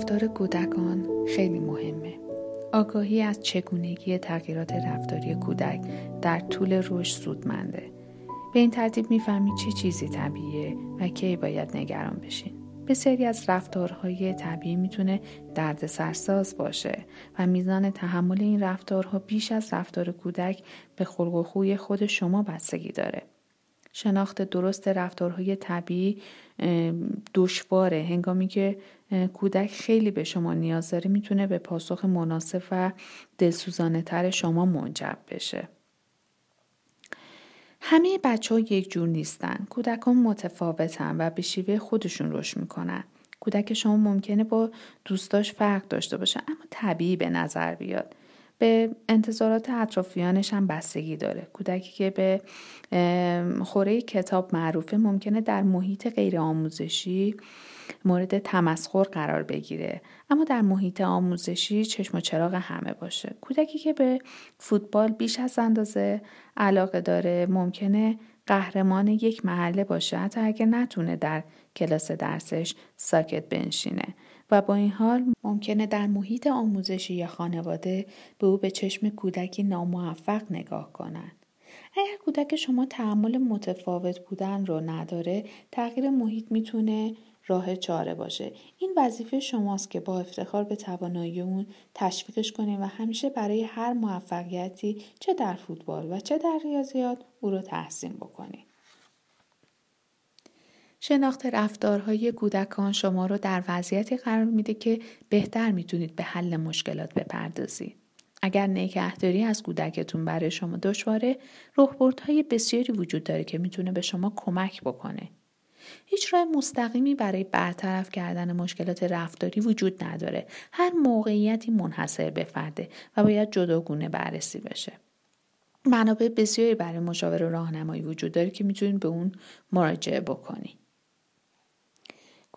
رفتار کودکان خیلی مهمه. آگاهی از چگونگی تغییرات رفتاری کودک در طول رشد سودمنده. به این ترتیب می‌فهمید چه چیزی طبیعیه و کی باید نگران بشین. بسیاری از رفتارهای طبیعی می‌تونه درد سرساز باشه و میزان تحمل این رفتارها بیش از رفتار کودک به خلق و خوی خود شما بستگی داره. شناخت درست رفتارهای طبیعی دشواره هنگامی که کودک خیلی به شما نیاز داره می‌تونه به پاسخ مناسب و دلسوزانه تر شما منجب بشه. همه بچه ها یک جور نیستن. کودکان متفاوتن و به شیوه خودشون رشد می‌کنن. کودک شما ممکنه با دوستاش فرق داشته باشه اما طبیعی به نظر بیاد. به انتظارات اطرافیانش هم بستگی داره کودکی که به خوره کتاب معروفه ممکنه در محیط غیر آموزشی مورد تمسخر قرار بگیره. اما در محیط آموزشی چشم و چراغ همه باشه. کودکی که به فوتبال بیش از اندازه علاقه داره ممکنه قهرمان یک محله باشه. حتی اگر نتونه در کلاس درسش ساکت بنشینه. و با این حال ممکنه در محیط آموزشی یا خانواده به او به چشم کودکی ناموفق نگاه کنند. اگر کودک شما تحمل متفاوت بودن رو نداره تغییر محیط می‌تونه راه چاره باشه. این وظیفه شماست که با افتخار به توانایی اون تشویقش کنید و همیشه برای هر موفقیتی چه در فوتبال و چه در ریاضیات او رو تحسین بکنید شناخت رفتارهای کودکان شما رو در وضعیتی قرار میده که بهتر می‌تونید به حل مشکلات بپردازید. اگر نگهداری از کودکتون برای شما دشواره روحبردهای بسیاری وجود داره که می‌تونه به شما کمک بکنه. هیچ راه مستقیمی برای برطرف کردن مشکلات رفتاری وجود نداره. هر موقعیتی منحصر به فرده و باید جداگونه بررسی بشه. منابع بسیاری برای مشاور و راهنمایی وجود داره که می‌تونید به اون مراجعه بکنید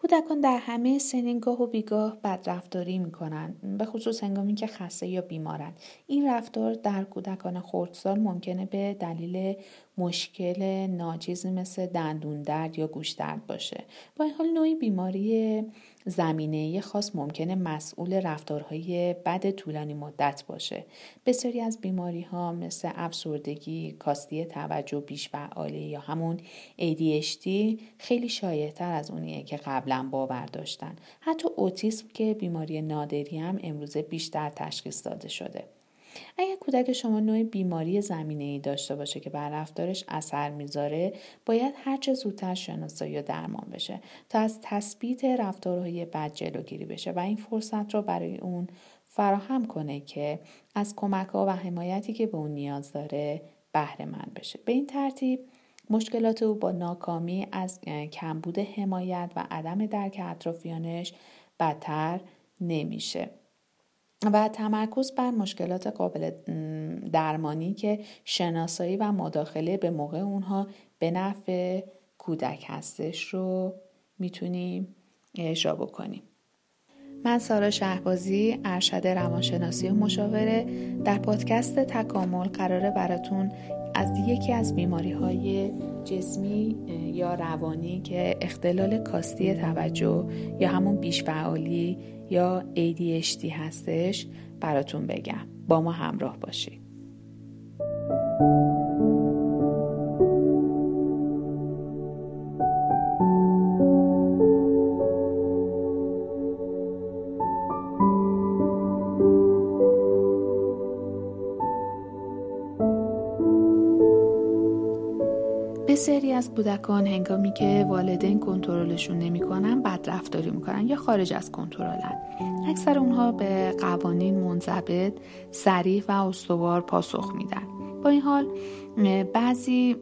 کودکان در همه سنینگاه و بیگاه بدرفتاری می کنند به خصوص هنگامی که خسته یا بیمارند این رفتار در کودکان خردسال ممکنه به دلیل مشکل ناچیزی مثل دندون درد یا گوش درد باشه. با این حال نوعی بیماری زمینه خاص ممکنه مسئول رفتارهای بد طولانی مدت باشه. بسیاری از بیماری ها مثل افسردگی کاستی توجه بیش فعالی یا همون ADHD خیلی شایعتر از اونیه که قبلا باور داشتن. حتی اوتیسم که بیماری نادری هم امروزه بیشتر تشخیص داده شده. اگر کودک شما نوع بیماری زمینه ای داشته باشه که بر رفتارش اثر می‌ذاره باید هرچه زودتر شناسایی یا درمان بشه تا از تثبیت رفتارهای بد جلوگیری بشه و این فرصت رو برای اون فراهم کنه که از کمک ها و حمایتی که به اون نیاز داره بهره مند بشه. به این ترتیب مشکلات او با ناکامی از کمبود حمایت و عدم درک اطرافیانش بدتر نمیشه. و تمرکز بر مشکلات قابل درمانی که شناسایی و مداخله به موقع اونها به نفع کودک هستش رو می‌تونیم اجرا بکنیم. من سارا شهبازی ارشد روانشناسی و مشاوره در پادکست تکامل قراره براتون از یکی از بیماری های جسمی یا روانی که اختلال کاستی توجه یا همون بیشفعالی یا ADHD هستش براتون بگم. با ما همراه باشید. از کودکان هنگامی که والدین کنترلشون نمی‌کنن بد رفتاری می‌کنن یا خارج از کنترلن. اکثر اونها به قوانین منضبط سریع و استوار پاسخ میدن. با این حال بعضی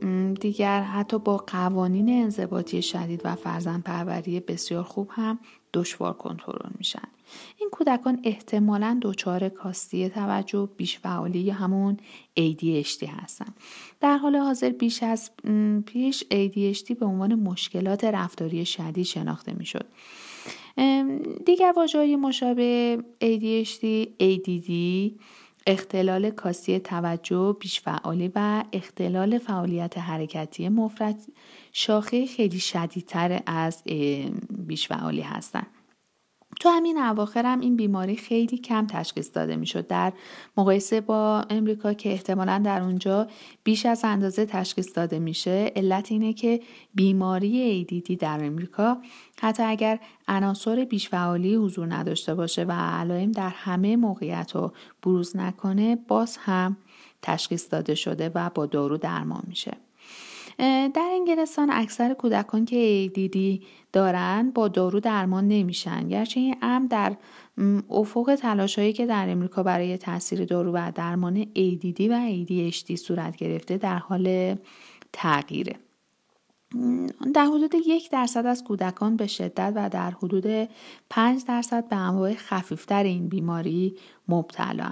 دیگر حتی با قوانین انضباطی شدید و فرزند پروری بسیار خوب هم دشوار کنترل میشن. این کودکان احتمالا دچار کاستی توجه بیش فعالی یا همون ADHD هستن. در حال حاضر بیش از پیش ADHD به عنوان مشکلات رفتاری شدید شناخته می‌شد. دیگر واژه‌های مشابه ADHD, ADD اختلال کاسی توجه بیشفعالی و اختلال فعالیت حرکتی مفرد شاخه خیلی شدیدتر از بیشفعالی هستند تو همین اواخر هم این بیماری خیلی کم تشخیص داده می‌شد. در مقایسه با امریکا که احتمالا در اونجا بیش از اندازه تشخیص داده میشه علت اینه که بیماری ADD در امریکا حتی اگر عناصر بیش فعالی حضور نداشته باشه و علائم در همه موقعیت رو بروز نکنه باز هم تشخیص داده شده و با دارو درمان میشه. در انگلستان اکثر کودکان که ADD دارن با دارو درمان نمیشن. گرچه این امر در افق تلاشهایی که در امریکا برای تاثیر دارو و درمان ADD و ADHD صورت گرفته در حال تغییره. در حدود یک درصد از کودکان به شدت و در حدود پنج درصد به انواع خفیفتر این بیماری مبتلا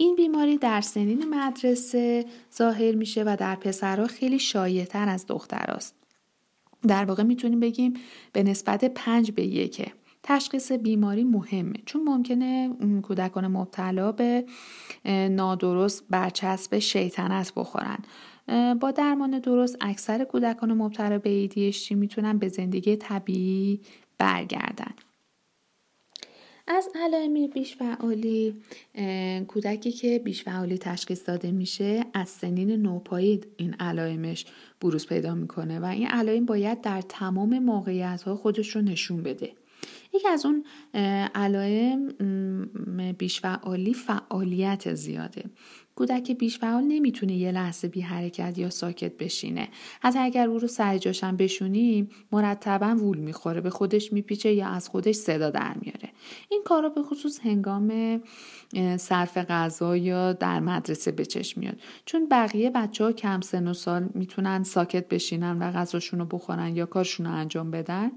این بیماری در سنین مدرسه ظاهر میشه و در پسرها خیلی شایعتر از دختراست. در واقع می‌تونیم بگیم به نسبت پنج به یکه. تشخیص بیماری مهمه چون ممکنه کودکان مبتلا به نادرست برچسب شیطنت بخورن با درمان درست اکثر کودکان مبتلا به ADHD می‌تونن به زندگی طبیعی برگردن از علائم بیش فعالی کودکی که بیش فعالی تشخیص داده میشه از سنین نوپایی این علائمش بروز پیدا می‌کنه و این علائم باید در تمام موقعیت ها خودش رو نشون بده. یکی از اون علائم بیش فعالی فعالیت زیاده. کودک بیش فعال نمی‌تونه یه لحظه بی حرکت یا ساکت بشینه. حتی اگر او رو سر جاشم بشونیم مرتبا وول می‌خوره به خودش میپیچه یا از خودش صدا در میاره. این کارا به خصوص هنگام صرف غذا یا در مدرسه به چشم میاد. چون بقیه بچه ها کم سن و سال می‌تونن ساکت بشینن و غذاشون رو بخورن یا کارشون رو انجام بدن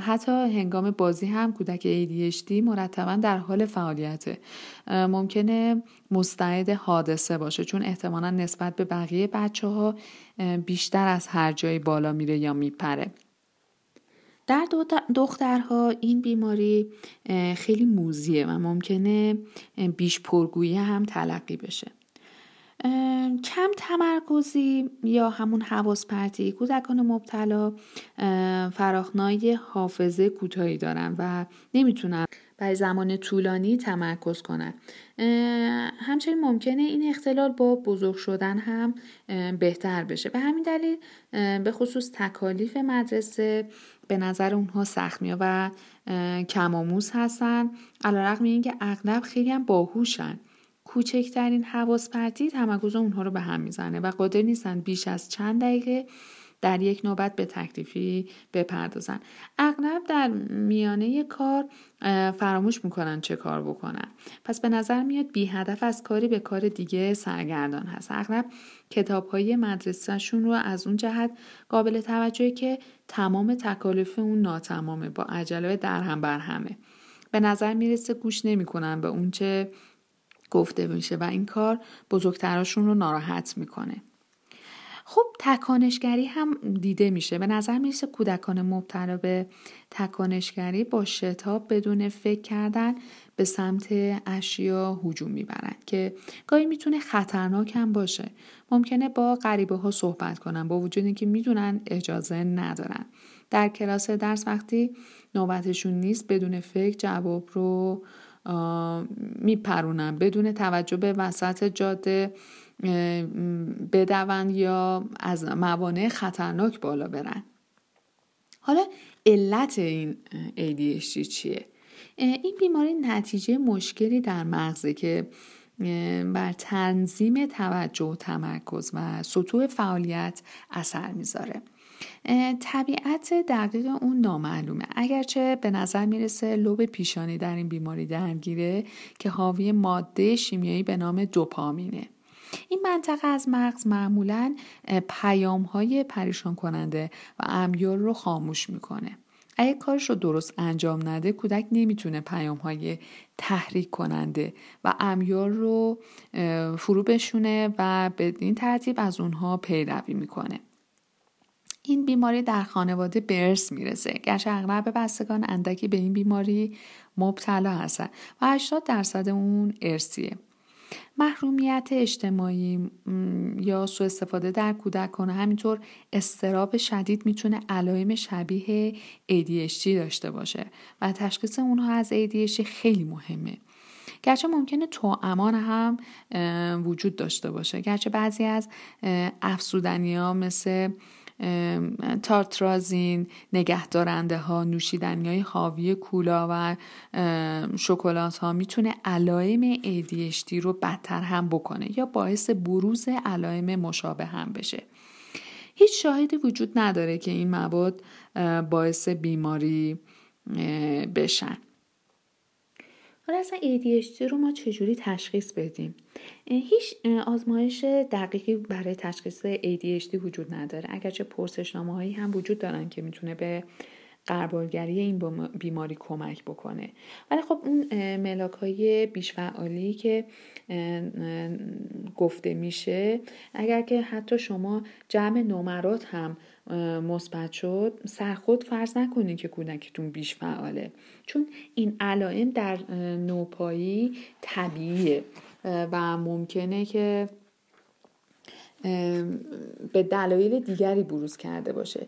حتی هنگام بازی هم کودک ADHD مرتبا در حال فعالیته. ممکنه مستعد حادثه باشه چون احتمالا نسبت به بقیه بچه ها بیشتر از هر جایی بالا میره یا میپره. در دخترها این بیماری خیلی موزیه و ممکنه بیش پرگویی هم تلقی بشه. کم تمرکزی یا همون حواس پرتی کودکان مبتلا فراخنای حافظه کوتاهی دارن و نمی‌تونن برای زمان طولانی تمرکز کنن. همچنین ممکنه این اختلال با بزرگ شدن هم بهتر بشه. به همین دلیل به خصوص تکالیف مدرسه به نظر اونها سخت و کماموز هستن. علیرغم اینکه اغلب خیلی هم باهوشن. کوچکترین حواس پرتی تمرکز اونها رو به هم می‌زنه و قادر نیستن بیش از چند دقیقه در یک نوبت به تکلیفی بپردازن. اغلب در میانه کار فراموش می‌کنن چه کار بکنن. پس به نظر میاد بی هدف از کاری به کار دیگه سرگردان هست. اغلب کتاب های مدرسهشون رو از اون جهت قابل توجهی که تمام تکالیف اون ناتمامه با عجله در هم بر همه. به نظر می‌رسه گوش نمی‌کنن به اونچه گفته میشه و این کار بزرگتراشون رو ناراحت می‌کنه. خب تکانشگری هم دیده میشه. به نظر می‌رسه کودکان مبتلا به تکانشگری با شتاب بدون فکر کردن به سمت اشیا هجوم می‌برند که گاهی می‌تونه خطرناک هم باشه. ممکنه با غریبه ها صحبت کنن با وجود اینکه می‌دونن اجازه ندارن. در کلاس درس وقتی نوبتشون نیست بدون فکر جواب رو میپرونن بدون توجه به وسط جاده بدون یا از موانع خطرناک بالا برن. حالا علت این ADHD چیه؟ این بیماری نتیجه مشکلی در مغزه که بر تنظیم توجه و تمرکز و سطوح فعالیت اثر می‌ذاره. طبیعت دقیق اون نامعلومه. اگرچه به نظر می‌رسه لوب پیشانی در این بیماری درگیره که حاوی ماده شیمیایی به نام دوپامینه. این منطقه از مغز معمولا پیام های پریشان کننده و امیال رو خاموش می‌کنه. اگه کارش رو درست انجام نده کودک نمی‌تونه پیام های تحریک کننده و امیال رو فرو بشونه و به این ترتیب از اونها پیروی می‌کنه. بیماری در خانواده به می‌رسه. گرچه اغلب بستگان اندکی به این بیماری مبتلا هستن و 80 درصد اون ارسیه محرومیت اجتماعی یا سوء استفاده در کودکان. همینطور استراب شدید می‌تونه علائم شبیه ADHD داشته باشه و تشخیص اونها از ADHD خیلی مهمه. گرچه ممکنه تو امان هم وجود داشته باشه. گرچه بعضی از افسودنی ها مثل تارترازین نگهدارنده ها نوشیدنی های حاوی کولا و شکلات ها می‌تونه علائم ADHD رو بدتر هم بکنه یا باعث بروز علائم مشابه هم بشه. هیچ شاهدی وجود نداره که این مواد باعث بیماری بشن. حالا اصلا ADHD رو ما چجوری تشخیص بدیم؟ هیچ آزمایش دقیقی برای تشخیص ADHD وجود نداره. اگرچه پرسشنامه هایی هم وجود دارن که می‌تونه به قربالگری این بیماری کمک بکنه. ولی خب اون ملاک های بیشفعالی که گفته میشه اگر که حتی شما جمع نمرات هم مثبت شد. سرخود فرض نکنید که کودکتون بیش فعاله. چون این علائم در نوپایی طبیعیه. و ممکنه که به دلایل دیگری بروز کرده باشه.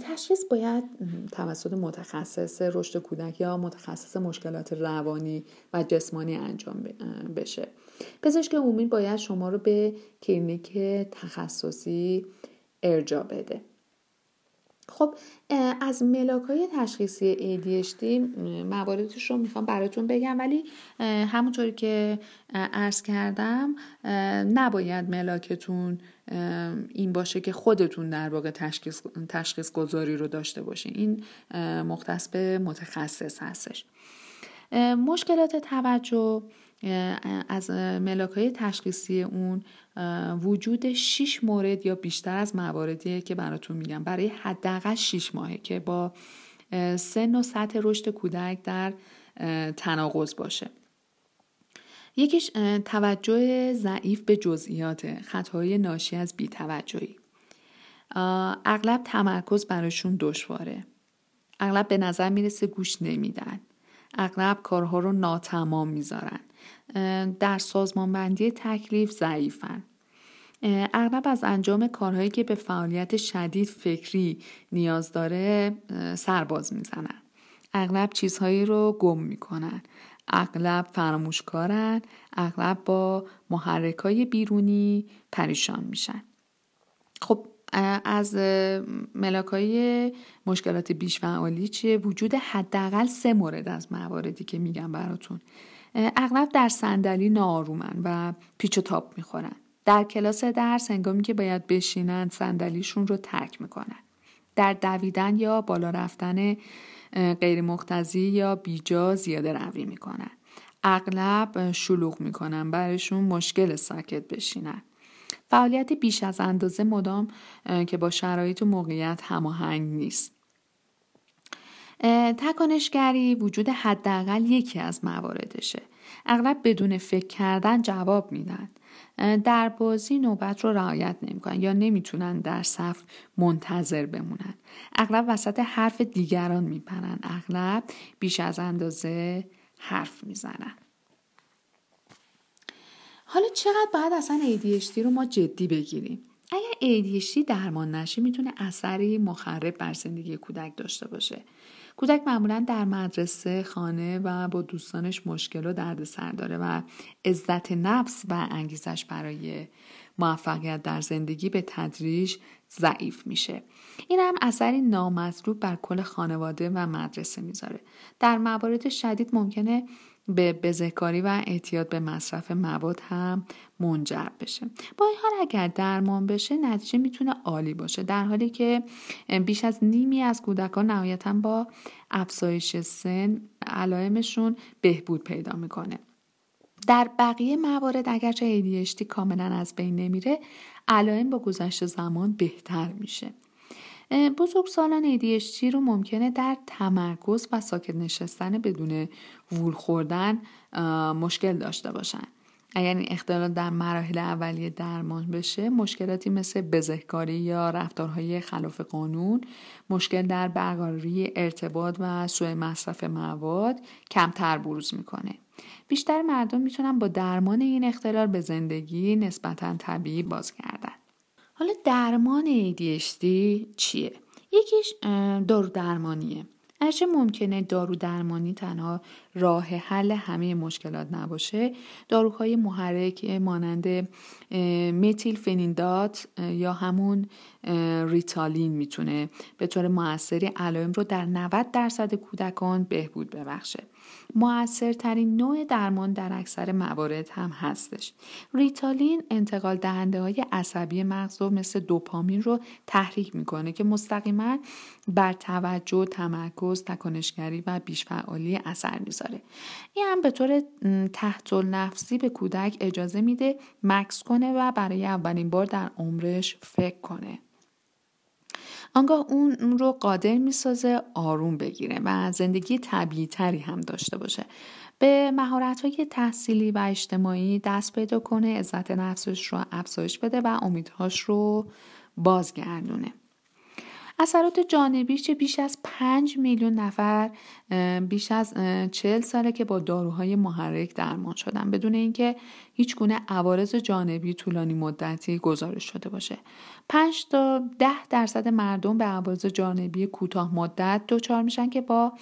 تشخیص باید توسط متخصص رشد کودک یا متخصص مشکلات روانی و جسمانی انجام بشه. پزشک عمومی باید شما رو به کلینیک تخصصی ارجا بده. خب از ملاک های تشخیصی ADHD مواردش رو می‌خوام براتون بگم ولی همونطوری که عرض کردم نباید ملاکتون این باشه که خودتون در واقع تشخیص, تشخیص گذاری رو داشته باشین. این مختص به متخصص هستش. مشکلات توجه از ملاک های تشخیصی اون وجود 6 مورد یا بیشتر از مواردیه که براتون میگم. برای حداقل 6 ماهه که با سن و سطح رشد کودک در تناقض باشه. یکیش توجه ضعیف به جزئیات خطاهای ناشی از بیتوجهی. اغلب تمرکز براشون دشواره. اغلب به نظر می‌رسه گوش نمیدن. اغلب کارها رو ناتمام می‌ذارن. در سازمانبندی تکلیف ضعیفن. اغلب از انجام کارهایی که به فعالیت شدید فکری نیاز داره سرباز می‌زنن. اغلب چیزهایی رو گم می‌کنن. اغلب فراموشکارن. اغلب با محرکای بیرونی پریشان میشن. خب از ملاکای مشکلات بیش فعالی چیه؟ وجود حداقل سه مورد از مواردی که میگم براتون. اغلب در صندلی ناآرومن و پیچ و تاب می‌خورن. در کلاس درس هنگامی که باید بشینن صندلیشون رو ترک می‌کنن. در دویدن یا بالا رفتن غیر مختزی یا بیجا زیاده روی می‌کنن. اغلب شلوغ می‌کنن برایشون مشکل ساکت بشینن. فعالیت بیش از اندازه مدام که با شرایط و موقعیت هماهنگ نیست. تکانشگری وجود حداقل یکی از مواردشه. اغلب بدون فکر کردن جواب میدن. در بازی نوبت رو رعایت نمی‌کنن یا نمی‌تونن در صف منتظر بمونن. اغلب وسط حرف دیگران میپرن. اغلب بیش از اندازه حرف می‌زنن. حالا چقدر باید اصلا ADHD رو ما جدی بگیریم؟ اگر ADHD درمان نشه می‌تونه اثری مخرب بر زندگی کودک داشته باشه. کودک معمولا در مدرسه خانه و با دوستانش مشکل و دردسر داره و عزت نفس و انگیزش برای موفقیت در زندگی به تدریج ضعیف میشه. این هم اثری نامطلوب بر کل خانواده و مدرسه می‌ذاره. در موارد شدید ممکنه به بزهکاری و اعتیاد به مصرف مواد هم منجر بشه. با این حال اگر درمان بشه نتیجه می‌تونه عالی باشه در حالی که بیش از نیمی از کودکان نهایتا با افزایش سن علائمشون بهبود پیدا می‌کنه. در بقیه موارد اگرچه ADHD کاملا از بین نمیره علائم با گذشت زمان بهتر میشه. بزرگسالان ADHD رو ممکنه در تمرکز و ساکت نشستن بدون وول خوردن مشکل داشته باشن. اگر این اختلال در مراحل اولیه درمان بشه مشکلاتی مثل بزهکاری یا رفتارهای خلاف قانون مشکل در برقراری ارتباط و سوء مصرف مواد کمتر بروز می‌کنه. بیشتر مردم می‌تونن با درمان این اختلال به زندگی نسبتا طبیعی بازگردن. حالا درمان ADHD چیه؟ یکیش دارو درمانیه اگرچه ممکنه دارو درمانی تنها راه حل همه مشکلات نباشه. داروهای محرک مانند متیل فنیندات یا همون ریتالین می‌تونه به طور موثری علائم رو در 90 درصد کودکان بهبود ببخشه. موثرترین نوع درمان در اکثر موارد هم هستش. ریتالین انتقال دهنده های عصبی مغز رو مثل دوپامین رو تحریک می‌کنه که مستقیما بر توجه تمرکز تکانشگری و بیشفعالی اثر می‌ذاره. این هم به طور تحت نفسی به کودک اجازه میده مکس کنه و برای اولین بار در عمرش فکر کنه. آنگاه اون رو قادر می‌سازه آروم بگیره و زندگی طبیعی تری هم داشته باشه. به مهارت های تحصیلی و اجتماعی دست پیدا کنه عزت نفسش رو افزایش بده و امیدهاش رو بازگردونه. اثرات جانبیش چه بیش از 5 میلیون نفر بیش از 40 ساله که با داروهای محرک درمان شدن بدون اینکه هیچ گونه عوارض جانبی طولانی مدتی گزارش شده باشه. 5 تا 10 درصد مردم به عوارض جانبی کوتاه مدت دچار میشن که با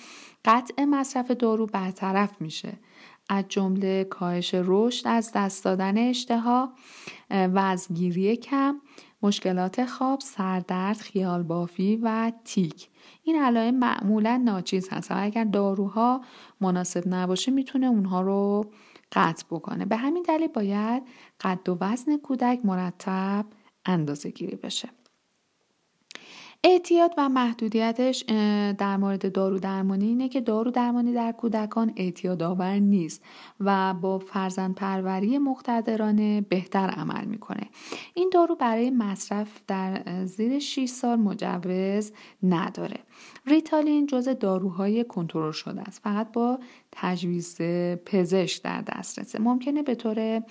قطع مصرف دارو برطرف میشه. از جمله کاهش رشد از دست دادن اشتها وزنگیری کم مشکلات خواب، سردرد، خیال بافی و تیک. این علائم معمولا ناچیز هست. و اگر داروها مناسب نباشه می‌تونه اونها رو قطع بکنه. به همین دلیل باید قد و وزن کودک مرتب اندازه گیری بشه. اعتیاد و محدودیتش در مورد دارو درمانی اینه که دارو درمانی در کودکان اعتیاد آور نیست و با فرزند پروری مقتدرانه بهتر عمل می‌کنه. این دارو برای مصرف در زیر 6 سال مجوز نداره. ریتالین جز داروهای کنترل شده است فقط با تجویز پزشک در دسترسه. ممکنه به طور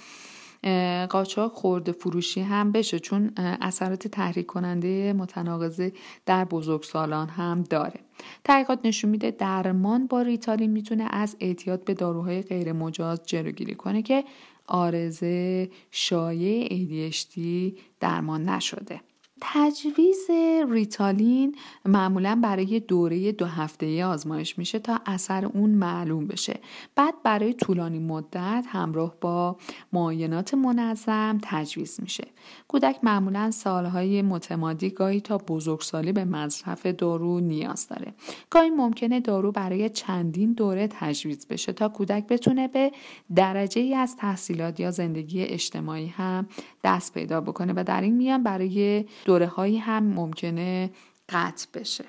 قاچاق خورده فروشی هم بشه چون اثرات تحریک کننده متناقضه در بزرگسالان هم داره. تحقیقات نشون میده درمان با ریتالین می‌تونه از اعتیاد به داروهای غیر مجاز جلوگیری کنه که آرزه شایع ADHD درمان نشده. تجویز ریتالین معمولا برای دوره دو هفته آزمایش میشه تا اثر اون معلوم بشه. بعد برای طولانی مدت همراه با معاینات منظم تجویز میشه. کودک معمولا سالهای متمادی گاهی تا بزرگسالی به مصرف دارو نیاز داره. گاهی ممکنه دارو برای چندین دوره تجویز بشه تا کودک بتونه به درجه ای از تحصیلات یا زندگی اجتماعی هم دست پیدا بکنه و در این میان برای دوره هایی هم ممکنه قطع بشه.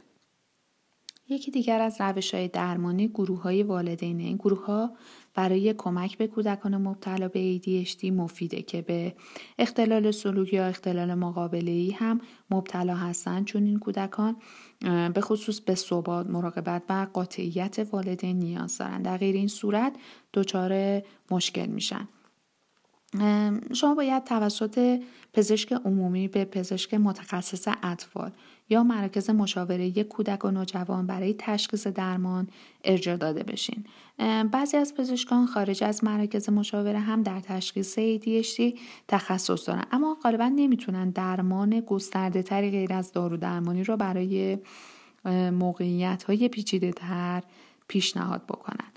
یکی دیگر از روش های درمانی گروه های والدین. این گروه ها برای کمک به کودکان مبتلا به ADHD مفیده که به اختلال سلوک یا اختلال مقابله ای هم مبتلا هستند چون این کودکان به خصوص به ثبات مراقبت و قاطعیت والدین نیاز دارند در غیر این صورت دچار مشکل میشن. شما باید توسط پزشک عمومی به پزشک متخصص اطفال یا مراکز مشاوره کودک و نوجوان برای تشخیص درمان ارجاع داده بشین. بعضی از پزشکان خارج از مراکز مشاوره هم در تشخیص ADHD تخصص دارن اما غالبا نمی‌تونن درمان گسترده تری غیر از دارو درمانی رو برای موقعیت های پیچیده تر پیشنهاد بکنن.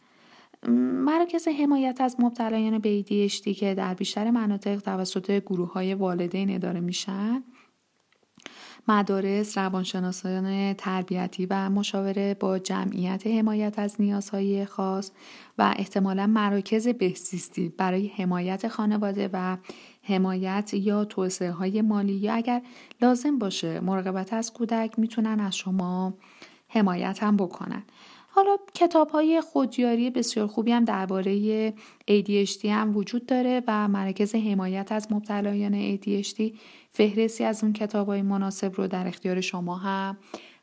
مراکز حمایت از مبتلایان به ADHD که در بیشتر مناطق توسط گروه های والدین اداره میشن مدارس روانشناسان تربیتی و مشاوره با جمعیت حمایت از نیازهای خاص و احتمالا مراکز بهزیستی برای حمایت خانواده و حمایت یا توسعه های مالی. یا اگر لازم باشه مراقبت از کودک می‌تونن از شما حمایت هم بکنن. حالا کتاب های خودیاری بسیار خوبی هم درباره ADHD هم وجود داره و مرکز حمایت از مبتلایان ADHD فهرستی از اون کتاب های مناسب رو در اختیار شما هم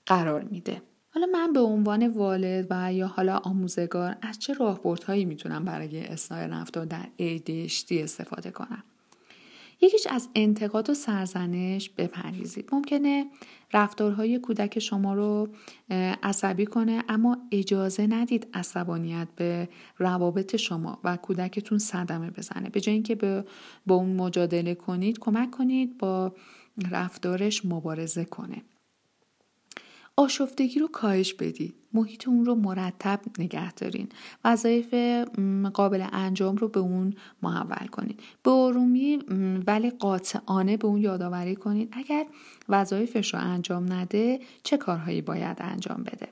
قرار میده. حالا من به عنوان والد و یا حالا آموزگار از چه راهبردهایی می‌تونم برای اصلاح رفتار در ADHD استفاده کنم؟ یکیش از انتقاد و سرزنش بپریزید ممکنه رفتارهای کودک شما رو عصبی کنه اما اجازه ندید عصبانیت به روابط شما و کودکتون صدمه بزنه. به جای اینکه به با اون مجادله کنید کمک کنید با رفتارش مبارزه کنه. آشفتگی رو کاهش بدید. محیط اون رو مرتب نگه دارین. وظایف قابل انجام رو به اون محول کنید. به آرومی ولی قاطعانه به اون یادآوری کنید. اگر وظایفش رو انجام نده چه کارهایی باید انجام بده؟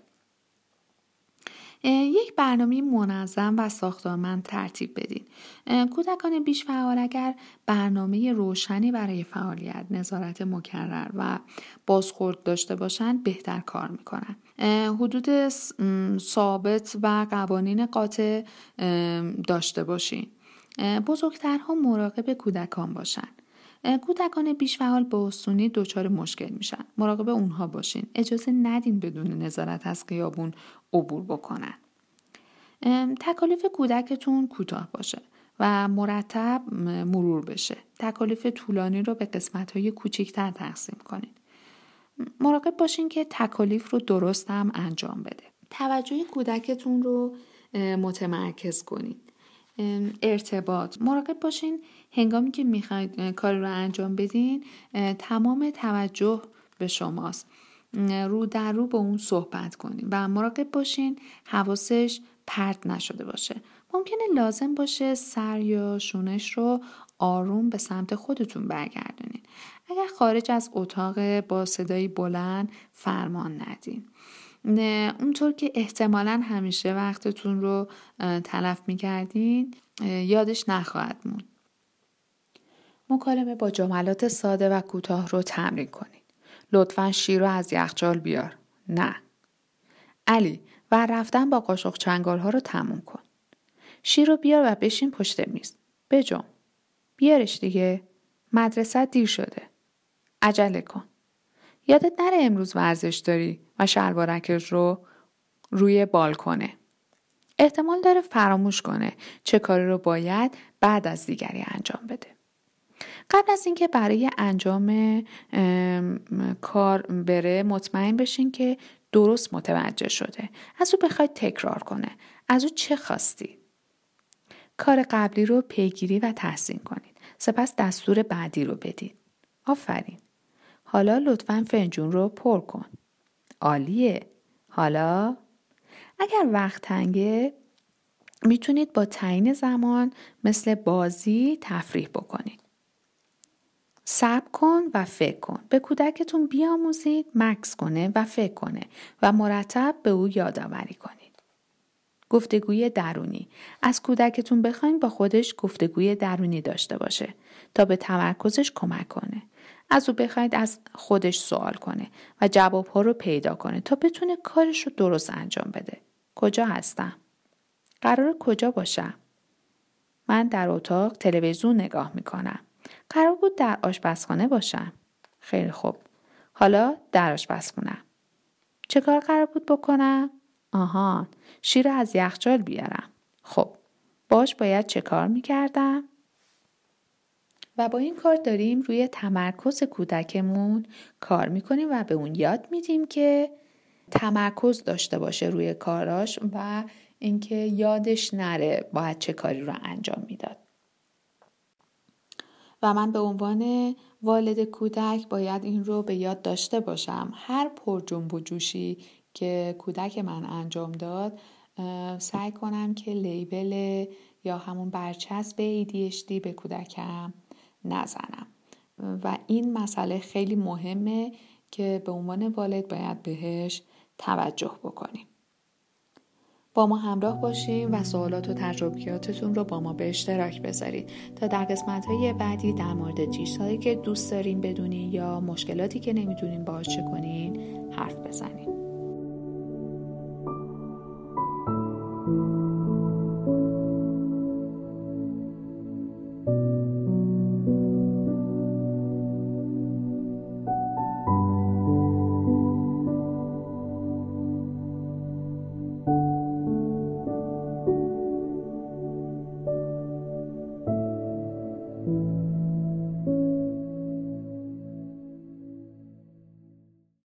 یک برنامه منظم و ساختارمند ترتیب بدین. کودکان بیش فعال اگر برنامه روشنی برای فعالیت، نظارت مکرر و بازخورد داشته باشند بهتر کار می‌کنن. حدود ثابت و قوانین قاطع داشته باشین. بزرگترها مراقب کودکان باشن. کودکان بیش فعال با استونی دچار مشکل میشن. مراقب اونها باشین. اجازه ندین بدون نظارت از خیابون عبور بکنن. تکالیف کودکتون کوتاه باشه و مرتب مرور بشه. تکالیف طولانی رو به قسمت های کوچیکتر تقسیم کنین. مراقب باشین که تکالیف رو درست هم انجام بده. توجه کودکتون رو متمرکز کنین. ارتباط. مراقب باشین. هنگامی که می‌خواید کار رو انجام بدین تمام توجه به شماست. رو در رو با اون صحبت کنین و مراقب باشین. حواسش پرت نشده باشه. ممکنه لازم باشه سر یا شونش رو آروم به سمت خودتون برگردونین. اگر خارج از اتاق با صدایی بلند فرمان ندین. اونطور که احتمالا همیشه وقتتون رو تلف می‌کردین یادش نخواهد موند. مکالمه با جملات ساده و کوتاه رو تمرین کنید لطفا شیر رو از یخچال بیار. نه. علی و رفتن با قاشق چنگال ها رو تموم کن. شیر رو بیار و بشین پشت میز. بجام بیارش دیگه. مدرسه دیر شده. عجله کن. یادت نره امروز ورزش داری و شلوارکش رو روی بالکنه احتمال داره فراموش کنه چه کاری رو باید بعد از دیگری انجام بده. قبل از اینکه برای انجام کار بره مطمئن بشین که درست متوجه شده. از او بخواید تکرار کنه. از او چه خواستی؟ کار قبلی رو پیگیری و تحسین کنید. سپس دستور بعدی رو بدید آفرین. حالا لطفا فنجون رو پر کن. عالیه. حالا؟ اگر وقت تنگه می‌تونید با تعیین زمان مثل بازی تفریح بکنید. صبر کن و فکر کن. به کودکتون بیاموزید مکس کنه و فکر کنه و مرتب به او یادآوری کنید. گفتگوی درونی. از کودکتون بخواین با خودش گفتگوی درونی داشته باشه تا به تمرکزش کمک کنه. از او بخواید از خودش سوال کنه و جوابها رو پیدا کنه تا بتونه کارش رو درست انجام بده کجا هستم قرار کجا باشم من در اتاق تلویزیون نگاه می‌کنم قرار بود در آشپزخانه باشم. خیلی خوب. حالا در آشپزخونه. چه کار قرار بود بکنم؟ آها شیر از یخچال بیارم. خب باش باید چه کار می‌کردم؟ و با این کار داریم روی تمرکز کودکمون کار می‌کنیم و به اون یاد میدیم که تمرکز داشته باشه روی کاراش و اینکه یادش نره باید چه کاری رو انجام می‌داد. و من به عنوان والد کودک باید این رو به یاد داشته باشم هر پر جنب و جوشی که کودک من انجام داد سعی کنم که لیبل یا همون برچسب ADHD به کودکم نزنم. و این مسئله خیلی مهمه که به عنوان والد باید بهش توجه بکنیم. با ما همراه باشیم و سوالات و تجربیاتتون رو با ما به اشتراک بذارید. تا در قسمت های بعدی در مورد چیزهایی که دوست دارین بدونین یا مشکلاتی که نمی‌دونین باهاش چه کنین حرف بزنیم